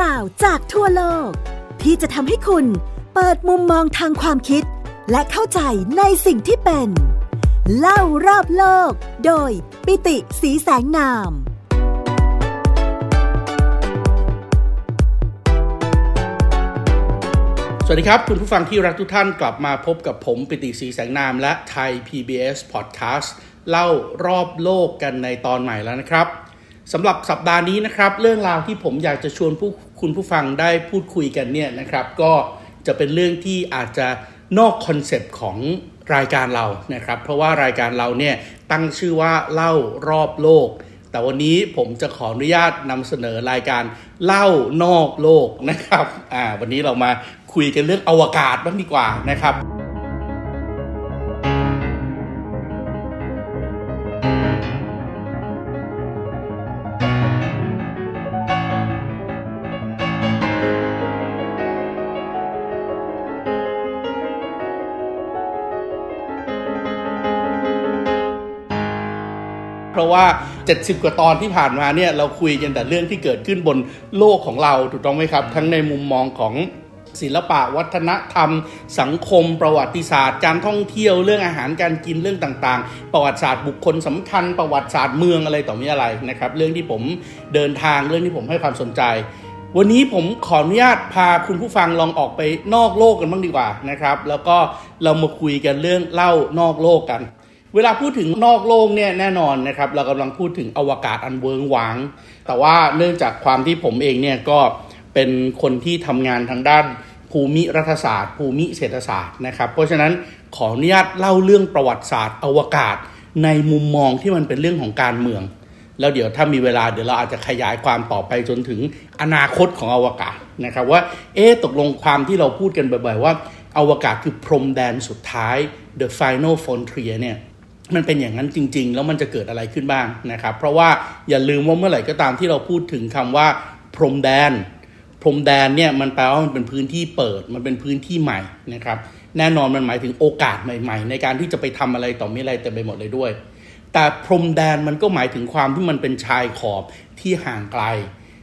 ราวจากทั่วโลก ที่จะทำให้คุณเปิดมุมมองทางความคิด และเข้าใจในสิ่งที่เป็น เล่ารอบโลก โดยปิติสีแสงนาม สวัสดีครับ คุณผู้ฟังที่รักทุกท่านกลับมาพบกับผมปิติศรีแสงนามและไทย PBS Podcast เล่ารอบโลกกันในตอนใหม่แล้วนะครับสำหรับสัปดาห์นี้นะครับ เรื่องราวที่ผมอยากจะชวนผู้ คุณผู้ฟังได้พูดคุยกันเนี่ยนะครับก็จะเป็นเรื่องที่อาจจะนอกคอนเซปต์ของรายการเรานะครับ เพราะว่ารายการเราเนี่ยตั้งชื่อว่าเล่ารอบโลก แต่วันนี้ผมจะขออนุญาตนำเสนอรายการเล่านอกโลกนะครับอ่าวันนี้เรามาคุยกันเรื่องอวกาศบ้างดีกว่านะครับ ว่า 70 กว่าตอนที่ผ่านมาเนี่ยเราคุยกันแต่เรื่องที่เกิดขึ้นบนโลกของเราถูกต้องไหมครับ ทั้งในมุมมองของศิลปะวัฒนธรรม สังคม ประวัติศาสตร์ การท่องเที่ยวเรื่องอาหารการกินเรื่องต่างๆ ประวัติศาสตร์บุคคลสำคัญ ประวัติศาสตร์เมืองอะไรต่อมีอะไรนะครับ เรื่องที่ผมเดินทางเรื่องที่ผมให้ความสนใจ วันนี้ผมขออนุญาตพาคุณผู้ฟังลองออกไปนอกโลกกันบ้างดีกว่านะครับ แล้วก็เรามาคุยกันเรื่องเล่านอกโลกกัน เวลาพูดถึงนอกโลกเนี่ยแน่นอนนะครับ เรากำลังพูดถึงอวกาศอันเวิงวาง แต่ว่าเนื่องจากความที่ผมเองเนี่ยก็เป็นคนที่ทำงานทางด้านภูมิรัฐศาสตร์ ภูมิเศรษฐศาสตร์นะครับ เพราะฉะนั้นขออนุญาตเล่าเรื่องประวัติศาสตร์ อวกาศในมุมมองที่มันเป็นเรื่องของการเมือง แล้วเดี๋ยวถ้ามีเวลาเดี๋ยวเราอาจจะขยายความต่อไปจนถึงอนาคตของอวกาศนะครับว่าเอ๊ตกลงความที่เราพูดกันบ่อยๆว่าอวกาศคือพรมแดนสุดท้าย the final frontier เนี่ย มันเป็นอย่างนั้นจริง ๆ แล้วมันจะเกิดอะไรขึ้นบ้างนะครับ เพราะว่าอย่าลืมว่าเมื่อไหร่ก็ตามที่เราพูดถึงคำว่าพรมแดน พรมแดนเนี่ยมันแปลว่ามันเป็นพื้นที่เปิด มันเป็นพื้นที่ใหม่นะครับ แน่นอนมันหมายถึงโอกาสใหม่ ๆ ในการที่จะไปทำอะไรต่อมีอะไรเต็มไปหมดเลยด้วย แต่พรมแดนมันก็หมายถึงความที่มันเป็นชายขอบที่ห่างไกล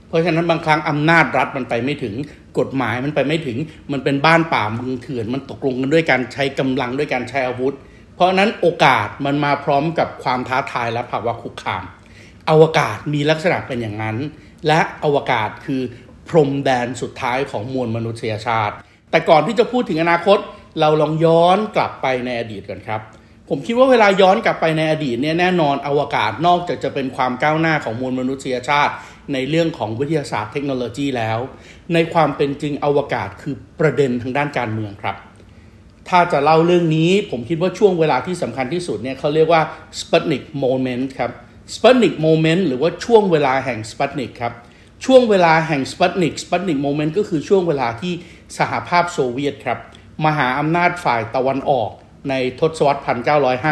เพราะฉะนั้นบางครั้งอำนาจรัฐมันไปไม่ถึงกฎหมายมันไปไม่ถึง มันเป็นบ้านป่าเมืองเถื่อน มันตกลงกันด้วยการใช้กำลังด้วยการใช้อาวุธ เพราะนั้นโอกาสมันมาพร้อมกับความท้าทายและภาวะคุกคาม อวกาศมีลักษณะเป็นอย่างนั้น และอวกาศคือพรมแดนสุดท้ายของมวลมนุษยชาติ แต่ก่อนที่จะพูดถึงอนาคต เราลองย้อนกลับไปในอดีตกันครับ ผมคิดว่าเวลาย้อนกลับไปในอดีตเนี่ยแน่นอนอวกาศนอกจากจะเป็นความก้าวหน้าของมวลมนุษยชาติ ในเรื่องของวิทยาศาสตร์เทคโนโลยีแล้ว ในความเป็นจริงอวกาศคือประเด็นทางด้านการเมืองครับ ถ้าจะเล่าเรื่องนี้ ผมคิดว่าช่วงเวลาที่สำคัญที่สุดเนี่ยเขาเรียกว่า Sputnik Moment ครับ Sputnik Moment หรือว่าช่วงเวลาแห่ง Sputnik ครับช่วงเวลาแห่ง Sputnik Sputnik Moment ก็คือช่วงเวลาที่สหภาพโซเวียตครับมหาอำนาจฝ่ายตะวันออกในทศวรรษ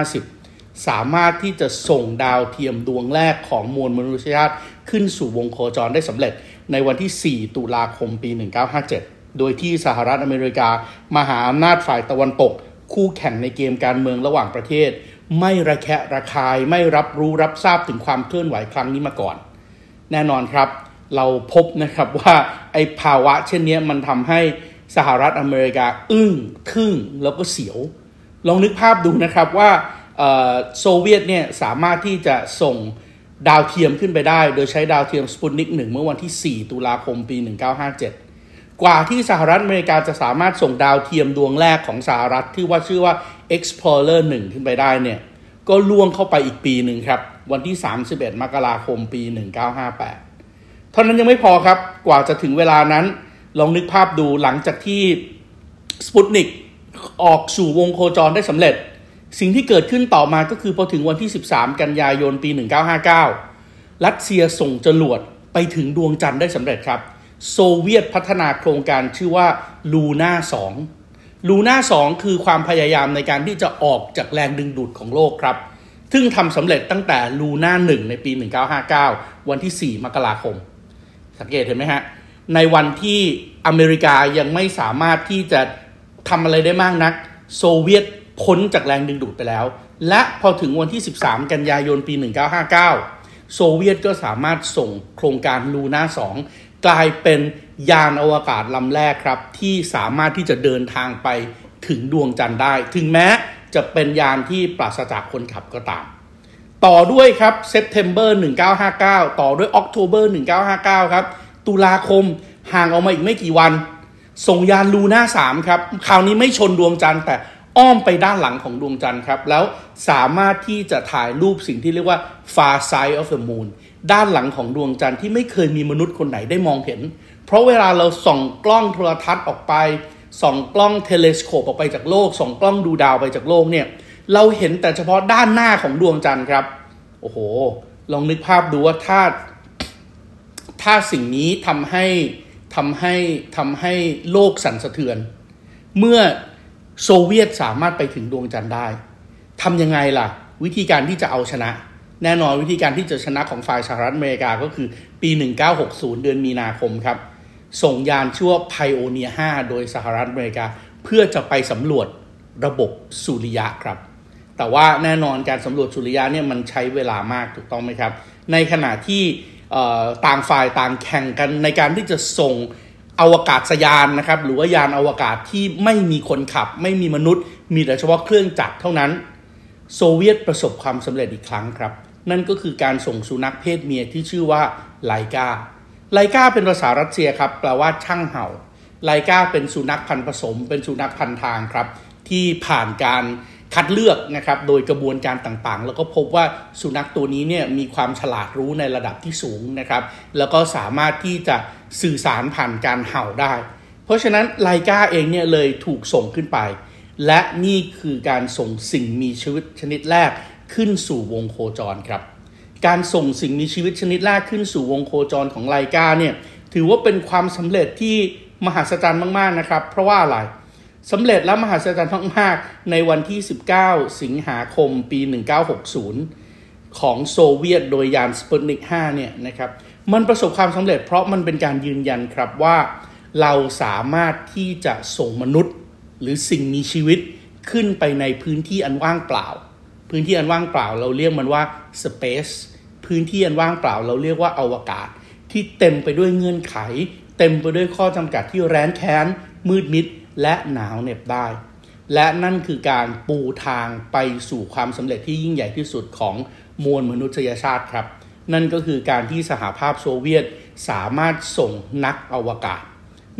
1950 สามารถที่จะส่งดาวเทียมดวงแรกของมวลมนุษยชาติขึ้นสู่วงโคจรได้สำเร็จในวันที่ 4 ตุลาคมปี 1957 โดยที่สหรัฐอเมริกา มหาอำนาจฝ่ายตะวันตก คู่แข่งในเกมการเมืองระหว่างประเทศ ไม่ระแคะระคายไม่รับรู้รับทราบถึงความเคลื่อนไหวครั้งนี้มาก่อน แน่นอนครับ เราพบนะครับว่าไอ้ภาวะเช่นนี้มันทำให้สหรัฐอเมริกาอึ้งทึ่งแล้วก็เสียว ลองนึกภาพดูนะครับว่าโซเวียตเนี่ยสามารถที่จะส่งดาวเทียมขึ้นไปได้ โดยใช้ดาวเทียมสปุตนิกหนึ่งเมื่อวันที่ 4 ตุลาคมปี 1957 กว่าที่สหรัฐอเมริกาจะสามารถส่งดาวเทียมดวงแรกของสหรัฐที่ว่าชื่อว่า Explorer 1 ขึ้นไปได้เนี่ย ก็ล่วงเข้าไปอีกปีหนึ่งครับ วันที่ 31 มกราคมปี 1958 เท่านั้นยังไม่พอครับ กว่าจะถึงเวลานั้น ลองนึกภาพดูหลังจากที่สปุตนิกออกสู่วงโคจรได้สำเร็จ สิ่งที่เกิดขึ้นต่อมาก็คือพอถึงวันที่ 13 กันยายนปี 1959 รัสเซียส่งจรวดไปถึงดวงจันทร์ได้สำเร็จครับ โซเวียตพัฒนาโครงการชื่อว่าลูน่า2ลูน่า2คือความพยายามในการที่จะออกจากแรงดึงดูดของโลกครับ ซึ่งทำสำเร็จตั้งแต่ลูน่า1ในปี 1959 วันที่ 4 มกราคม สังเกตเห็นไหมฮะ ในวันที่อเมริกายังไม่สามารถที่จะทำอะไรได้มากนัก โซเวียตพ้นจากแรงดึงดูดไปแล้ว และพอถึงวันที่ 13 กันยายนปี 1959 โซเวียตก็สามารถส่งโครงการลูน่า2 กลายเป็นยานอวกาศลำแรกครับ ที่สามารถที่จะเดินทางไปถึงดวงจันทร์ได้ ถึงแม้จะเป็นยานที่ปราศจากคนขับก็ตาม ต่อด้วยครับ September 1959 ต่อด้วย October 1959 ครับ ตุลาคมห่างออกมาอีกไม่กี่วัน ส่งยานลูน่า3ครับ คราวนี้ไม่ชนดวงจันทร์แต่ อ้อมไปด้านหลังของดวงจันทร์ครับ แล้วสามารถที่จะถ่ายรูปสิ่งที่เรียกว่า far side of the moon ด้านหลังของดวงจันทร์ที่ไม่เคยมีมนุษย์คนไหนได้มองเห็น เพราะเวลาเราส่องกล้องโทรทรรศน์ออกไป ส่องกล้อง telescope ออกไปจากโลก ส่องกล้องดูดาวไปจากโลกเนี่ย เราเห็นแต่เฉพาะด้านหน้าของดวงจันทร์ครับ โอ้โห ลองนึกภาพดูว่าถ้า ถ้าสิ่งนี้ทำให้ทำให้ทำให้โลกสั่นสะเทือน เมื่อ โซเวียตสามารถไปถึงดวงจันทร์ได้ทำยังไงล่ะ วิธีการที่จะเอาชนะ แน่นอนวิธีการที่จะชนะของฝ่ายสหรัฐอเมริกาก็คือปี 1960 เดือนมีนาคมครับ ส่งยานชั่วไพโอเนีย5โดยสหรัฐอเมริกา เพื่อจะไปสำรวจระบบสุริยะครับ แต่ว่าแน่นอนการสำรวจสุริยะเนี่ยมันใช้เวลามากถูกต้องไหมครับ ในขณะที่ต่างฝ่ายต่างแข่งกันในการที่จะส่ง อวกาศยานนะครับหรือว่ายานอวกาศที่ไม่มีคนขับ ไม่มีมนุษย์ มีแต่เฉพาะเครื่องจักรเท่านั้น โซเวียตประสบความสำเร็จอีกครั้งครับ นั่นก็คือการส่งสุนัขเพศเมียที่ชื่อว่าไลกาไลกาเป็นภาษารัสเซียครับแปลว่าช่างเห่าไลกาเป็นสุนัขพันธุ์ผสม เป็นสุนัขพันธุ์ทางครับ ที่ผ่านการ คัดเลือกนะครับโดยกระบวนการต่างๆ แล้วก็พบว่าสุนัขตัวนี้เนี่ยมีความฉลาดรู้ในระดับที่สูงนะครับ แล้วก็สามารถที่จะสื่อสารผ่านการเห่าได้ เพราะฉะนั้นไลกาเองเนี่ยเลยถูกส่งขึ้นไป และนี่คือการส่งสิ่งมีชีวิตชนิดแรกขึ้นสู่วงโคจรครับ การส่งสิ่งมีชีวิตชนิดแรกขึ้นสู่วงโคจรของไลกาเนี่ยถือว่าเป็นความสำเร็จที่มหัศจรรย์มากๆนะครับ เพราะว่าอะไร สำเร็จและมหัศจรรย์มากๆในวันที่ 19 สิงหาคมปี 1960 ของโซเวียตโดยยานสปุตนิก 5 เนี่ยนะครับมันประสบความสำเร็จเพราะมันเป็นการยืนยันครับว่า เราสามารถที่จะส่งมนุษย์หรือสิ่งมีชีวิตขึ้นไปในพื้นที่อันว่างเปล่า พื้นที่อันว่างเปล่าเราเรียกมันว่า space พื้นที่อันว่างเปล่าเราเรียกว่าอวกาศ ที่เต็มไปด้วยเงื่อนไข เต็มไปด้วยข้อจำกัดที่แร้นแค้นมืดมิด และหนาวเหน็บได้ และนั่นคือการปูทางไปสู่ความสำเร็จที่ยิ่งใหญ่ที่สุดของมวลมนุษยชาติครับ นั่นก็คือการที่สหภาพโซเวียตสามารถส่งนักอวกาศ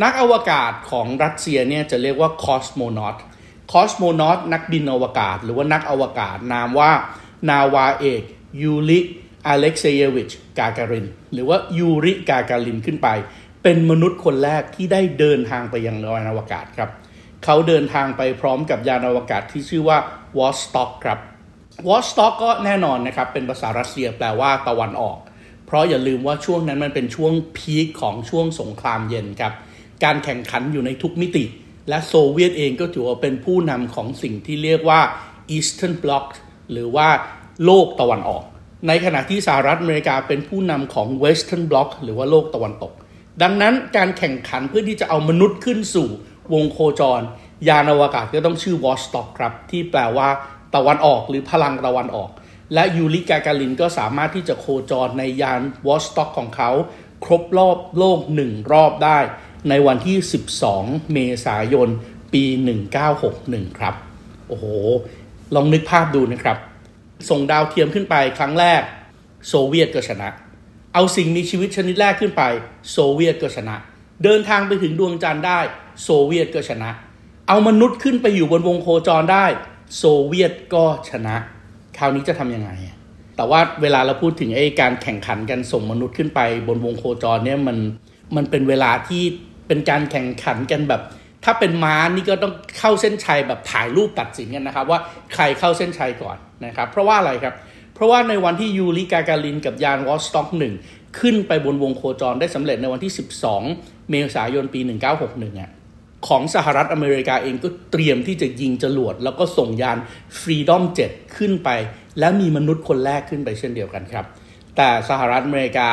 นักอวกาศของรัสเซียเนี่ยจะเรียกว่าคอสโมนอตcosmonaut นักบินอวกาศ หรือว่านักอวกาศนามว่านาวาเอกยูริอเล็กเซเยวิชกาการิน หรือว่ายูริกาการินขึ้นไป เป็นมนุษย์คนแรกที่ได้เดินทางไปยังยานอวกาศครับ เขาเดินทางไปพร้อมกับยานอวกาศที่ชื่อว่าวอสต็อกครับวอสต็อกก็แน่นอนนะครับ เป็นภาษารัสเซียแปลว่าตะวันออก เพราะอย่าลืมว่าช่วงนั้นมันเป็นช่วง peak ของช่วงสงครามเย็นครับ การแข่งขันอยู่ในทุกมิติ และโซเวียตเองก็ถือว่าเป็นผู้นำของสิ่งที่เรียกว่า Eastern Bloc หรือว่าโลกตะวันออก ในขณะที่สหรัฐอเมริกาเป็นผู้นำของ Western Bloc หรือว่าโลกตะวันตก ดังนั้นการแข่งขันเพื่อที่จะเอามนุษย์ขึ้นสู่วงโคจร ยานอวกาศก็ต้องชื่อวอสต็อกครับ ที่แปลว่าตะวันออกหรือพลังตะวันออก และยูริกากาลินก็สามารถที่จะโคจรในยานวอสต็อกของเขา ครบรอบโลกหนึ่งรอบได้ ในวันที่ 12 เมษายน ปี 1961 ครับ โอ้โห ลองนึกภาพดูนะครับ ส่งดาวเทียมขึ้นไปครั้งแรก โซเวียตก็ชนะ เอาสิ่งมีชีวิตชนิดแรกขึ้นไป โซเวียตก็ชนะ เดินทางไปถึงดวงจันทร์ได้ โซเวียตก็ชนะ เอามนุษย์ขึ้นไปอยู่บนวงโคจรได้ โซเวียตก็ชนะ คราวนี้จะทำยังไง แต่ว่าเวลาเราพูดถึงไอ้การแข่งขันกันส่งมนุษย์ขึ้นไปบนวงโคจรเนี่ยมันมันเป็นเวลาที่เป็นการแข่งขันกันแบบ ถ้าเป็นม้านี่ก็ต้องเข้าเส้นชัยแบบถ่ายรูปตัดสินกันนะครับ ว่าใครเข้าเส้นชัยก่อนนะครับ เพราะว่าอะไรครับ ราะว่าในวันที่ยูริกาการินกับยานวอสต็อกหนึ่งขึ้นไปบนวงโคจรได้สำเร็จในวันที่ 12 เมษายนปี 1961อะของสหรัฐอเมริกาเองก็เตรียมที่จะยิงจรวด แล้วก็ส่งยาน Freedom 7 ขึ้นไป และมีมนุษย์คนแรกขึ้นไปเช่นเดียวกันครับ แต่สหรัฐอเมริกา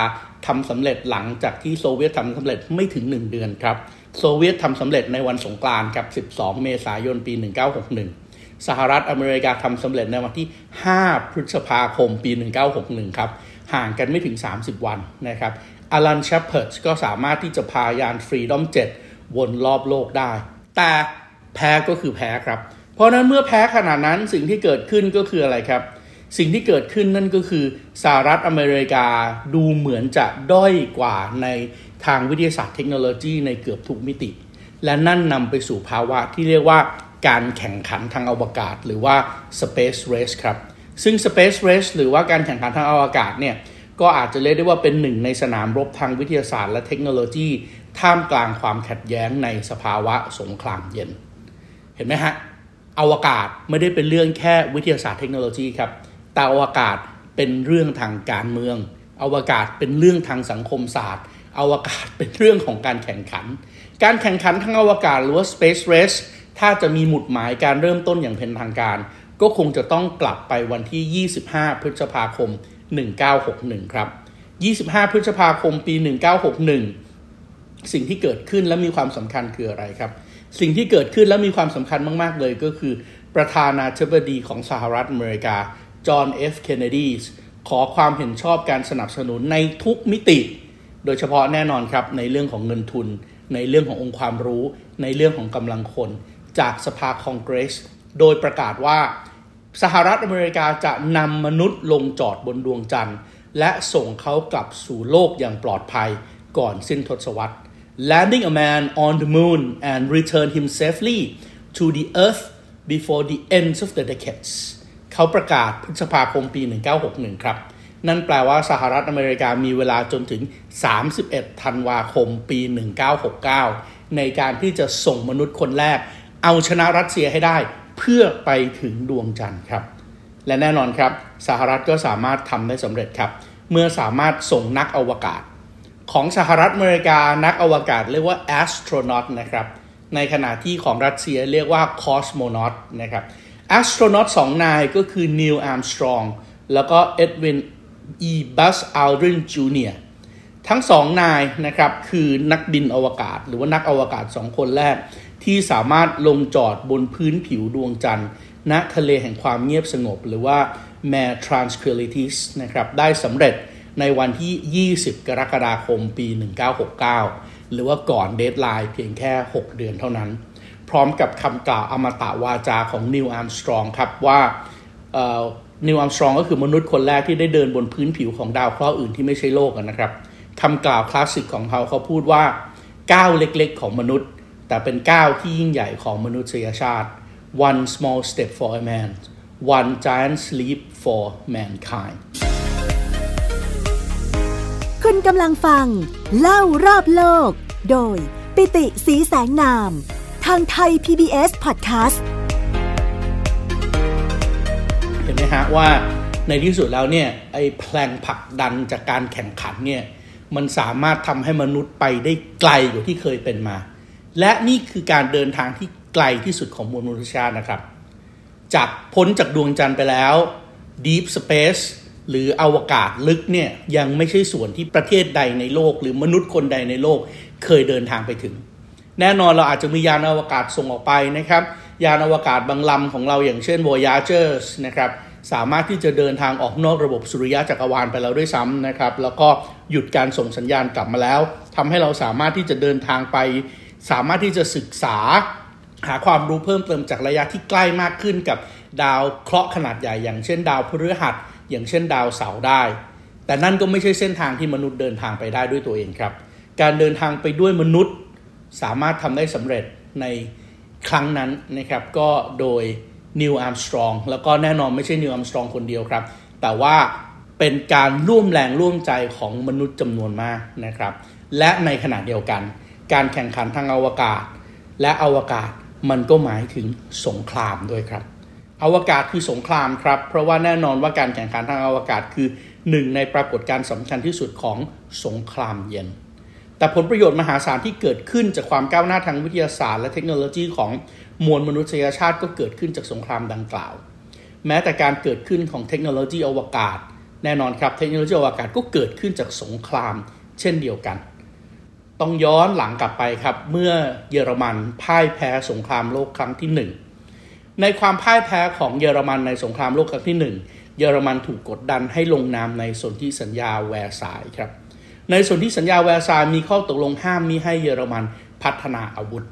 ทำสำเร็จหลังจากที่โซเวียตทำสำเร็จไม่ถึง 1 เดือนครับ โซเวียตทำสำเร็จในวันสงกรานต์ครับ 12 เมษายนปี 1961 สหรัฐอเมริกาทำสำเร็จในวันที่ 5 พฤษภาคมปี 1961 ครับห่างกันไม่ถึง 30 วันนะครับอลันเชปเพิร์ดก็สามารถที่จะพายาน Freedom 7 วนรอบโลกได้ แต่แพ้ก็คือแพ้ครับ เพราะนั้นเมื่อแพ้ขนาดนั้นสิ่งที่เกิดขึ้นก็คืออะไรครับ สิ่งที่เกิดขึ้นนั่นก็คือสหรัฐอเมริกาดูเหมือนจะด้อยกว่าในทางวิทยาศาสตร์เทคโนโลยีในเกือบทุกมิติ และนั่นนำไปสู่ภาวะที่เรียกว่า การแข่งขันทางอวกาศ หรือว่า space race ครับ ซึ่ง space race หรือว่าการแข่งขันทางอวกาศเนี่ยก็อาจจะเรียกได้ว่าเป็นหนึ่งในสนามรบทางวิทยาศาสตร์และเทคโนโลยี ท่ามกลางความขัดแย้งในสภาวะสงครามเย็น เห็นไหมฮะอวกาศไม่ได้เป็นเรื่องแค่วิทยาศาสตร์เทคโนโลยีครับแต่อวกาศเป็นเรื่องทางการเมือง อวกาศเป็นเรื่องทางสังคมศาสตร์ อวกาศเป็นเรื่องของการแข่งขัน การแข่งขันทางอวกาศหรือว่า space race ถ้าจะมีหมุดหมายการเริ่มต้นอย่างเป็นทางการ ก็คงจะต้องกลับไปวันที่ 25 พฤษภาคม 1961 ครับ 25 พฤษภาคมปี 1961 สิ่งที่เกิดขึ้นและมีความสำคัญคืออะไรครับ สิ่งที่เกิดขึ้นและมีความสำคัญมาก ๆ เลยก็คือ ประธานาธิบดีของสหรัฐอเมริกา จอห์น เอฟ เคนเนดีขอความเห็นชอบการสนับสนุนในทุกมิติ โดยเฉพาะแน่นอนครับในเรื่องของเงินทุน ในเรื่องขององค์ความรู้ ในเรื่องของกำลังคน จากสภาคองเกรส โดยประกาศว่าสหรัฐอเมริกาจะนำมนุษย์ลงจอดบนดวงจันทร์ และส่งเขากลับสู่โลกอย่างปลอดภัยก่อนสิ้นทศวรรษ landing a man on the moon and return him safely to the earth before the end of the decades เขาประกาศพฤษภาคมปี 1961 ครับ นั่นแปลว่าสหรัฐอเมริกามีเวลาจนถึง 31 ธันวาคมปี 1969 ในการที่จะส่งมนุษย์คนแรก เอาชนะรัสเซียให้ได้ เพื่อไปถึงดวงจันทร์ครับ และแน่นอนครับสหรัฐก็สามารถทำได้สำเร็จครับ เมื่อสามารถส่งนักอวกาศ ของสหรัฐอเมริกานักอวกาศเรียกว่า astronaut นะครับในขณะที่ของรัสเซียเรียกว่า cosmonaut นะครับ astronaut สองนายก็คือ Neil Armstrong แล้วก็ Edwin E. Buzz Aldrin Jr. ทั้งสองนายนะครับคือนักบินอวกาศ หรือว่านักอวกาศสองคนแรก ที่สามารถลงจอดบนพื้นผิวดวงจันทร์ณทะเลแห่งความเงียบสงบ หรือว่า Mare Tranquillitis นะครับได้สำเร็จในวันที่ 20 กรกฎาคมปี 1969 หรือว่าก่อน deadline เพียงแค่ 6 เดือนเท่านั้น พร้อมกับคำกล่าวอมตะวาจาของนีล อาร์มสตรองครับว่านีล อาร์มสตรองก็คือมนุษย์คนแรกที่ได้เดินบนพื้นผิวของดาวเคราะห์อื่นที่ไม่ใช่โลกนะครับ คำกล่าวคลาสสิกของเขาเขาพูดว่าก้าวเล็กๆ ของมนุษย์ แต่เป็นก้าวที่ยิ่งใหญ่ของมนุษยชาติ one small step for a man one giant leap for mankind คุณกำลังฟัง เล่ารอบโลก โดยปิติสีแสงนาม ทางไทย PBS Podcast เห็นไหมฮะว่าในที่สุดแล้วเนี่ย ไอ้แพลงผลักดันจากการแข่งขันเนี่ย มันสามารถทำให้มนุษย์ไปได้ไกลกว่าที่เคยเป็นมา และนี่คือการเดินทางที่ไกลที่สุดของมวลมนุษยชาตินะครับ จากพ้นจากดวงจันทร์ไปแล้ว Deep Space หรืออวกาศลึกเนี่ยยังไม่ใช่ส่วนที่ประเทศใดในโลก หรือมนุษย์คนใดในโลกเคยเดินทางไปถึง แน่นอนเราอาจจะมียานอวกาศส่งออกไปนะครับ ยานอวกาศบางลำของเราอย่างเช่น Voyager นะครับ สามารถที่จะเดินทางออกนอกระบบสุริยะจักรวาลไปแล้วด้วยซ้ำนะครับ แล้วก็หยุดการส่งสัญญาณกลับมาแล้วทำให้เราสามารถที่จะเดินทางไป สามารถที่จะศึกษา หาความรู้เพิ่มเติมจากระยะที่ใกล้มากขึ้นกับดาวเคราะห์ขนาดใหญ่ อย่างเช่น ดาวพฤหัส อย่างเช่น ดาวเสาร์ได้ แต่นั่นก็ไม่ใช่เส้นทางที่มนุษย์เดินทางไปได้ด้วยตัวเองครับ การเดินทางไปด้วยมนุษย์ สามารถทำได้สำเร็จในครั้งนั้นนะครับก็โดย นีล อาร์มสตรองแล้วก็แน่นอนไม่ใช่นีล อาร์มสตรองคนเดียวครับ แต่ว่าเป็นการร่วมแรงร่วมใจของมนุษย์จำนวนมากนะครับ และในขณะเดียวกัน การแข่งขันทางอวกาศ และอวกาศมันก็หมายถึงสงครามด้วยครับ อวกาศคือสงครามครับ เพราะว่าแน่นอนว่าการแข่งขันทางอวกาศคือหนึ่งในปรากฏการณ์สำคัญที่สุดของสงครามเย็น แต่ผลประโยชน์มหาศาลที่เกิดขึ้นจากความก้าวหน้าทางวิทยาศาสตร์ และเทคโนโลยีของมวลมนุษยชาติก็เกิดขึ้นจากสงครามดังกล่าว แม้แต่การเกิดขึ้นของเทคโนโลยีอวกาศ แน่นอนครับเทคโนโลยีอวกาศก็เกิดขึ้นจากสงคราม เช่นเดียวกัน ต้องย้อนหลังกลับไปครับ เมื่อเยอรมันพ่ายแพ้สงครามโลกครั้งที่หนึ่งในความพ่ายแพ้ของเยอรมันในสงครามโลกครั้งที่หนึ่งเยอรมันถูกกดดันให้ลงนามในสนธิสัญญาแวร์ซายครับ ในส่วนธิสัญญาแวร์ซายมีข้อตกลงห้ามมิให้เยอรมันพัฒนาอาวุธ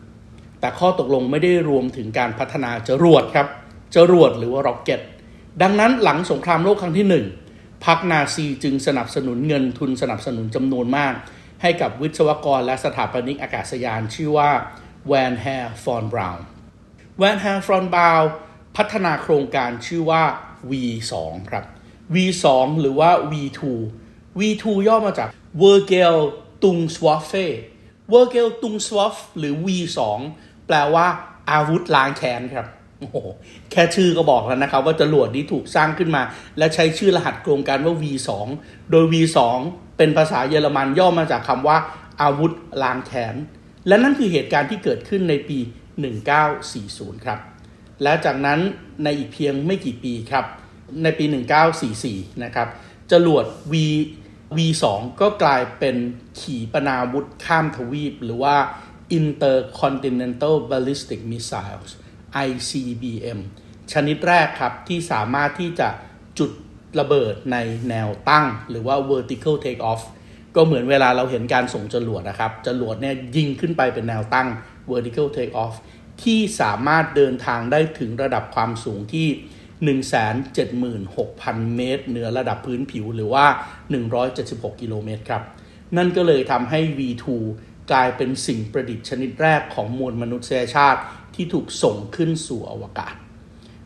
แต่ข้อตกลงไม่ได้รวมถึงการพัฒนาจรวดครับจรวดหรือว่า rocket ดังนั้นหลังสงครามโลกครั้งที่หนึ่งพรรคนาซีจึงสนับสนุนเงินทุนสนับสนุนจำนวนมาก ให้กับวิศวกรและสถาปนิกอากาศยานชื่อว่าแวร์นแฮร์ฟอนบราวน์แวนแฮร์ฟอนบราวน์พัฒนาโครงการชื่อว่า V2 ครับ V2 หรือว่า V2 V2 ย่อมาจาก v e r g e l t u n g s w a f f e v e r g e l t u n g s w a f f หรือ V2 แปลว่าอาวุธล้างแค้นครับโอ้โหแค่ชื่อก็บอกแล้วนะครับ ว่าจรวดนี้ถูกสร้างขึ้นมา และใช้ชื่อรหัสโครงการว่า V2 โดย V2 เป็นภาษาเยอรมันย่อมาจากคำว่าอาวุธล้างแค้นและนั่นคือเหตุการณ์ที่เกิดขึ้นในปี 1940 ครับ และจากนั้นในอีกเพียงไม่กี่ปีครับ ในปี 1944 นะครับจรวด V V2 ก็กลายเป็นขีปนาวุธข้ามทวีป หรือว่า Intercontinental Ballistic Missiles ICBM ชนิดแรกครับที่สามารถที่จะจุดระเบิดในแนวตั้ง หรือว่า vertical take off ก็เหมือนเวลาเราเห็นการส่งจรวดนะครับ จรวดเนี่ยยิงขึ้นไปเป็นแนวตั้ง vertical take off ที่สามารถเดินทางได้ถึงระดับความสูงที่ 176,000 เมตร เหนือระดับพื้นผิวหรือว่า 176 กิโลเมตรครับ นั่นก็เลยทำให้ V2 กลายเป็นสิ่งประดิษฐ์ชนิดแรกของมวลมนุษยชาติที่ถูกส่งขึ้นสู่อวกาศ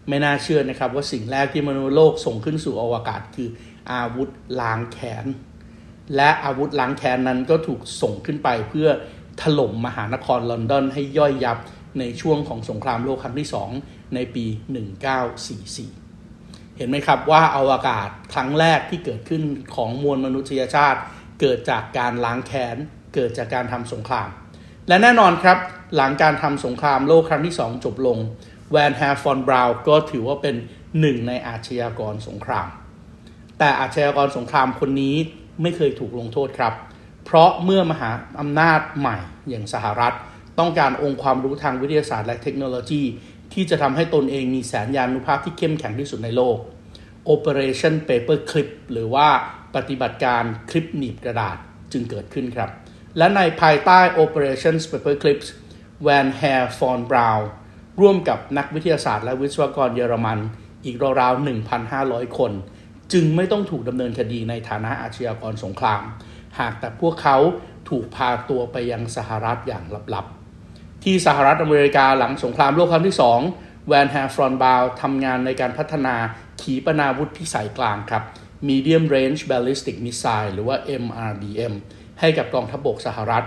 ไม่น่าเชื่อนะครับว่าสิ่งแรกที่มนุษย์โลกส่งขึ้นสู่อวกาศคืออาวุธล้างแขน และอาวุธล้างแค้นนั้นก็ถูกส่งขึ้นไปเพื่อถล่มมหานครลอนดอนให้ย่อยยับในช่วงของสงครามโลกครั้งที่ 2 ในปี 1944 เห็นไหมครับว่าอาวกาศครั้งแรกที่เกิดขึ้นของมวลมนุษยชาติ เกิดจากการล้างแค้น เกิดจากการทำสงคราม และแน่นอนครับ หลังการทำสงครามโลกครั้งที่ 2 จบลงแวนแฮฟอนบราวน์ก็ถือว่าเป็นหนึ่งในอาชญากรสงคราม แต่อาชญากรสงครามคนนี้ไม่เคยถูกลงโทษครับ เพราะเมื่อมหาอำนาจใหม่อย่างสหรัฐ ต้องการองค์ความรู้ทางวิทยาศาสตร์และเทคโนโลยี ที่จะทำให้ตนเองมีแสนยานุภาพที่เข้มแข็งที่สุดในโลก Operation Paperclip หรือว่าปฏิบัติการคลิปหนีบกระดาษจึงเกิดขึ้นครับ และในภายใต้ Operation Paperclip แวร์นแฮร์ฟอนบราวน์ร่วมกับนักวิทยาศาสตร์และวิศวกรเยอรมัน อีกราวๆ 1,500 คน จึงไม่ต้องถูกดำเนินคดีในฐานะอาชญากรสงคราม หากแต่พวกเขาถูกพาตัวไปยังสหรัฐอย่างลับๆ ที่สหรัฐอเมริกาหลังสงครามโลกครั้งที่ 2 แวร์นแฮร์ ฟอน บราวน์ทำงานในการพัฒนาขีปนาวุธพิสัยกลางครับ Medium Range Ballistic Missile หรือว่า MRBM ให้กับกองทัพบกสหรัฐ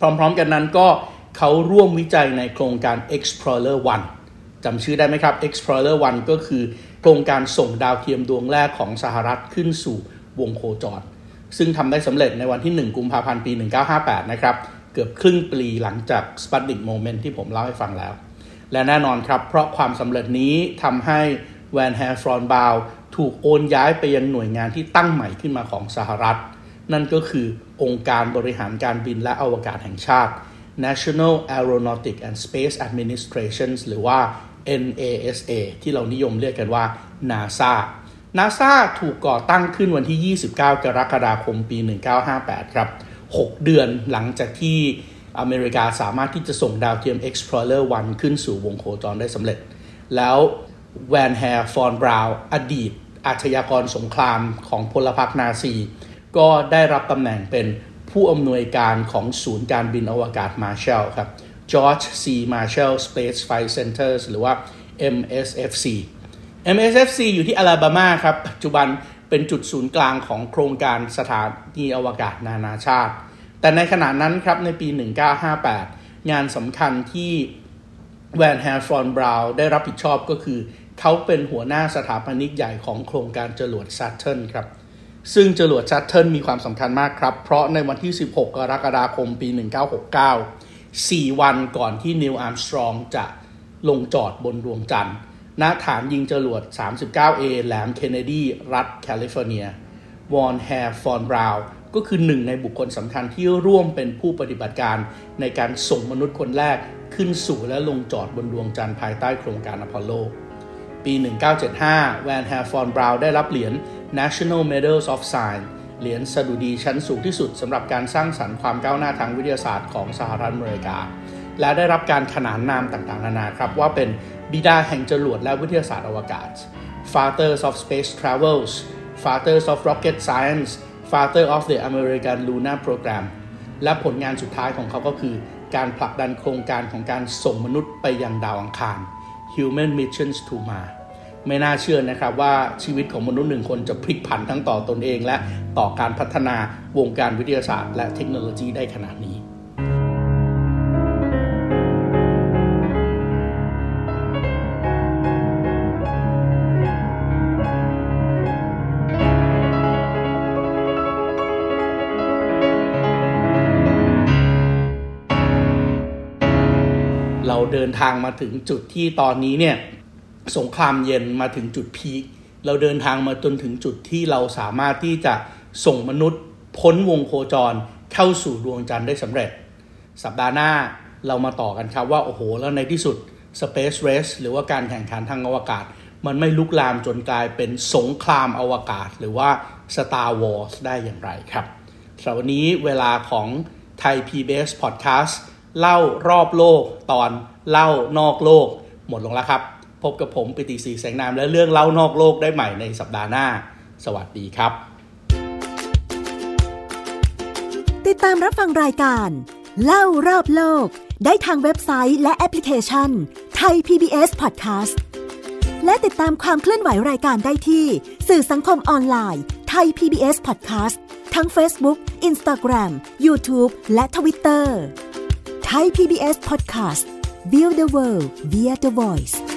พร้อมๆกันนั้นก็เขาร่วมวิจัยในโครงการ Explorer 1จำชื่อได้ไหมครับ Explorer 1 ก็คือโครงการส่งดาวเทียมดวงแรกของสหรัฐขึ้นสู่วงโคจร ซึ่งทำได้สำเร็จในวันที่ 1 กุมภาพันธ์ ปี 1958 นะครับ เกือบครึ่งปีหลังจาก Sputnik Moment ที่ผมเล่าให้ฟังแล้ว และแน่นอนครับ เพราะความสำเร็จนี้ทำให้แวร์นแฮร์ ฟอน บราวน์ถูกโอนย้ายไปยังหน่วยงานที่ตั้งใหม่ขึ้นมาของสหรัฐ นั่นก็คือองค์การบริหารการบินและอวกาศแห่งชาติ National Aeronautic and Space Administration หรือว่า NASA ที่เรานิยมเรียกกันว่า NASA NASA ถูกก่อตั้งขึ้นวันที่ 29 กรกฎาคมปี 1958 ครับ 6 เดือนหลังจากที่อเมริกาสามารถที่จะส่งดาวเทียม Explorer 1 ขึ้นสู่วงโคจรได้สำเร็จ แล้วแวร์นแฮร์ฟอนบราวน์อดีต อาชญากรสงครามของพลพรรคนาซี ก็ได้รับตำแหน่งเป็นผู้อำนวยการของศูนย์การบินอวกาศมาร์แชลครับ George C. Marshall Space Flight Centers หรือว่า MSFC MSFC อยู่ที่อลาบามาครับ ปัจจุบัน เป็นจุดศูนย์กลางของโครงการสถานีอวกาศนานาชาติ แต่ในขณะนั้นครับในปี 1958 งานสำคัญที่แวร์นแฮร์ฟอนบราวน์ได้รับผิดชอบก็คือ เขาเป็นหัวหน้าสถาปนิกใหญ่ของโครงการจรวดแซตเทิร์นครับ ซึ่งจรวดแซตเทิร์นมีความสำคัญมากครับ เพราะในวันที่ 16 กรกฎาคมปี 1969 4 วันก่อนที่นีล อาร์มสตรองจะลงจอดบนดวงจันทร์ ณฐานยิงจรวด 39A แหลมเคนเนดี รัฐแคลิฟอร์เนีย แวร์นแฮร์ฟอนบราวน์ก็คือหนึ่งในบุคคลสำคัญที่ร่วมเป็นผู้ปฏิบัติการ ในการส่งมนุษย์คนแรกขึ้นสู่และลงจอดบนดวงจันทร์ภายใต้โครงการอพอลโล ปี 1975 แวร์นแฮร์ฟอนบราวน์ได้รับเหรียญ National Medals of Science เหรียญสดุดีชั้นสูงที่สุดสำหรับการสร้างสรรค์ความก้าวหน้าทางวิทยาศาสตร์ของสหรัฐอเมริกา และได้รับการขนานนามต่างๆ นานาครับ ว่าเป็นบิดาแห่งจรวดและวิทยาศาสตร์อวกาศ Fathers of Space Travels Fathers of Rocket Science Father of the American Lunar Program และผลงานสุดท้ายของเขาก็คือ การผลักดันโครงการของการส่งมนุษย์ไปยังดาวอังคาร Human Missions to Mars ไม่น่าเชื่อนะครับว่าชีวิตของมนุษย์หนึ่งคนจะพลิกผันทั้งต่อตนเอง และต่อการพัฒนาวงการวิทยาศาสตร์ และเทคโนโลยีได้ขนาดนี้ เดินทางมาถึงจุดที่ตอนนี้เนี่ยสงครามเย็นมาถึงจุดพีคเราเดินทางมาจนถึงจุดที่เราสามารถที่จะส่งมนุษย์พ้นวงโคจรเข้าสู่ดวงจันทร์ได้สำเร็จ สัปดาห์หน้าเรามาต่อกันครับว่า โอ้โห แล้วในที่สุด Space Race หรือว่าการแข่งขันทางอวกาศ มันไม่ลุกลามจนกลายเป็นสงครามอวกาศ หรือว่า Star Wars ได้อย่างไรครับสำหรับวันนี้เวลาของThai PBS Podcast เล่ารอบโลกตอน เล่านอกโลก หมดลงแล้วครับ พบกับผมปิติศรีแสงนามและเรื่องเล่านอกโลกได้ใหม่ในสัปดาห์หน้า สวัสดีครับ ติดตามรับฟังรายการ เล่ารอบโลก ได้ทางเว็บไซต์และแอปพลิเคชันไทย PBS Podcast และติดตามความเคลื่อนไหวรายการได้ที่ สื่อสังคมออนไลน์ไทย PBS Podcast ทั้ง Facebook, Instagram, YouTube และ Twitter ไทย PBS Podcast View the world via the voice